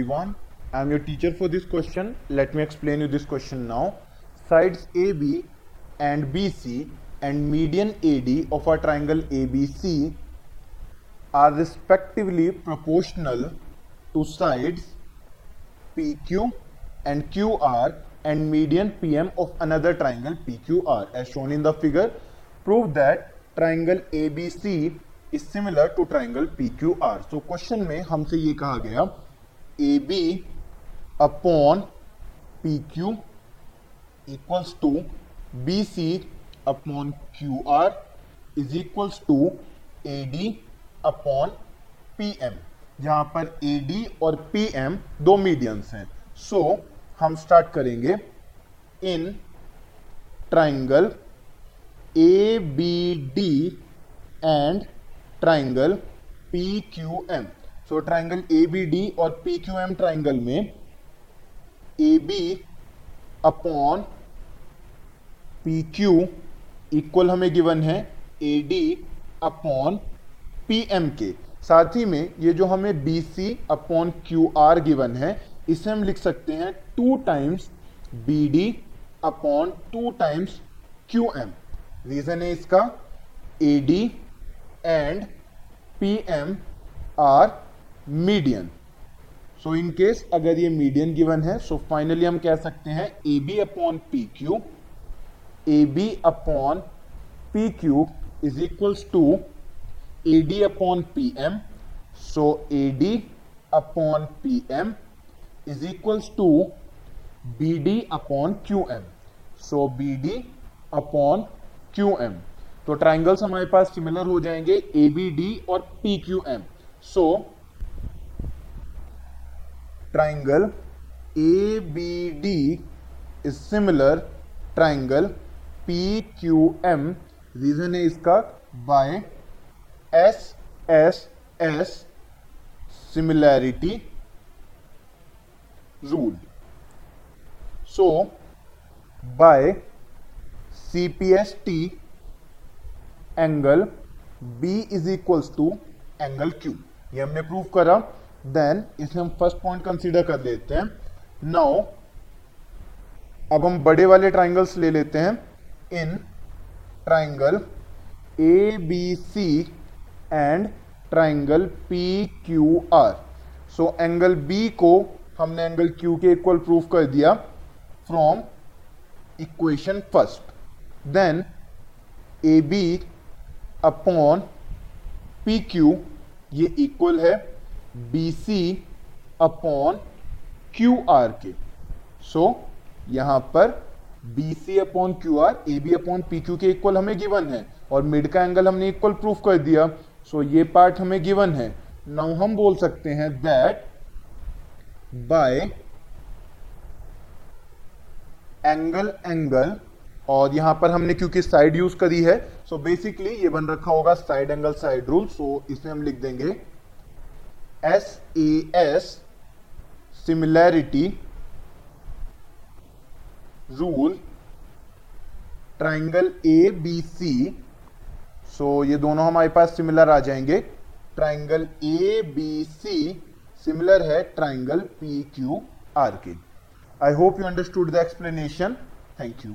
everyone. I am your teacher for this question. Let me explain you this question now. Sides AB and BC and median AD of a triangle ABC are respectively proportional to sides PQ and QR and median PM of another triangle PQR as shown in the figure. Prove that triangle ABC is similar to triangle PQR. So question में हमसे ये कहा गया A B upon P Q equals to B C upon Q R is equals to A D upon P M यहाँ पर A D और P M दो medians हैं। सो so, हम स्टार्ट करेंगे in triangle A B D and triangle P Q M so triangle A B D और P Q M triangle में A B upon P Q equal हमें given है A D upon P M के साथ ही में ये जो हमें B C upon Q R given है, इसे हम लिख सकते हैं two times B D upon two times Q M reason है इसका A D and P M are median so in case अगर ये मीडियन गिवन है सो so फाइनली हम कह सकते हैं A B upon P Q A B upon P Q is equals to A D upon P M so A D upon P M is equals to B D upon Q M so B D upon Q M तो triangles हमारे पास similar हो जाएँगे A B D और P Q M so triangle A B D is similar triangle P Q M reason है इसका by S S S similarity rule so by C P S T angle B is equals to angle Q ये हमने prove करा। Then इसे हम first point consider कर लेते हैं। नाउ अब हम बड़े वाले ट्राइंगल्स ले लेते हैं। In triangle A B C and triangle P Q R so angle B को हमने एंगल क्यू के इक्वल प्रूफ कर दिया from equation first then A B upon P Q ये इक्वल है। B C upon Q R के so यहाँ पर B C upon Q R A B upon P Q के इक्वल हमें गिवन है। और मिड का एंगल हमने इक्वल प्रूफ कर दिया। सो so, ये पार्ट हमें गिवन है। नाउ हम बोल सकते हैं दैट बाय एंगल एंगल और यहाँ पर हमने क्योंकि साइड यूज़ करी है सो so बेसिकली ये बन रखा होगा side angle side rule so इसमें हम लिख देंगे S A S similarity rule triangle A B C so ये दोनों हमारे पास सिमिलर आ जाएँगे. Triangle A B C similar है ट्राइंगल पी क्यू आर के. I hope you understood the explanation thank you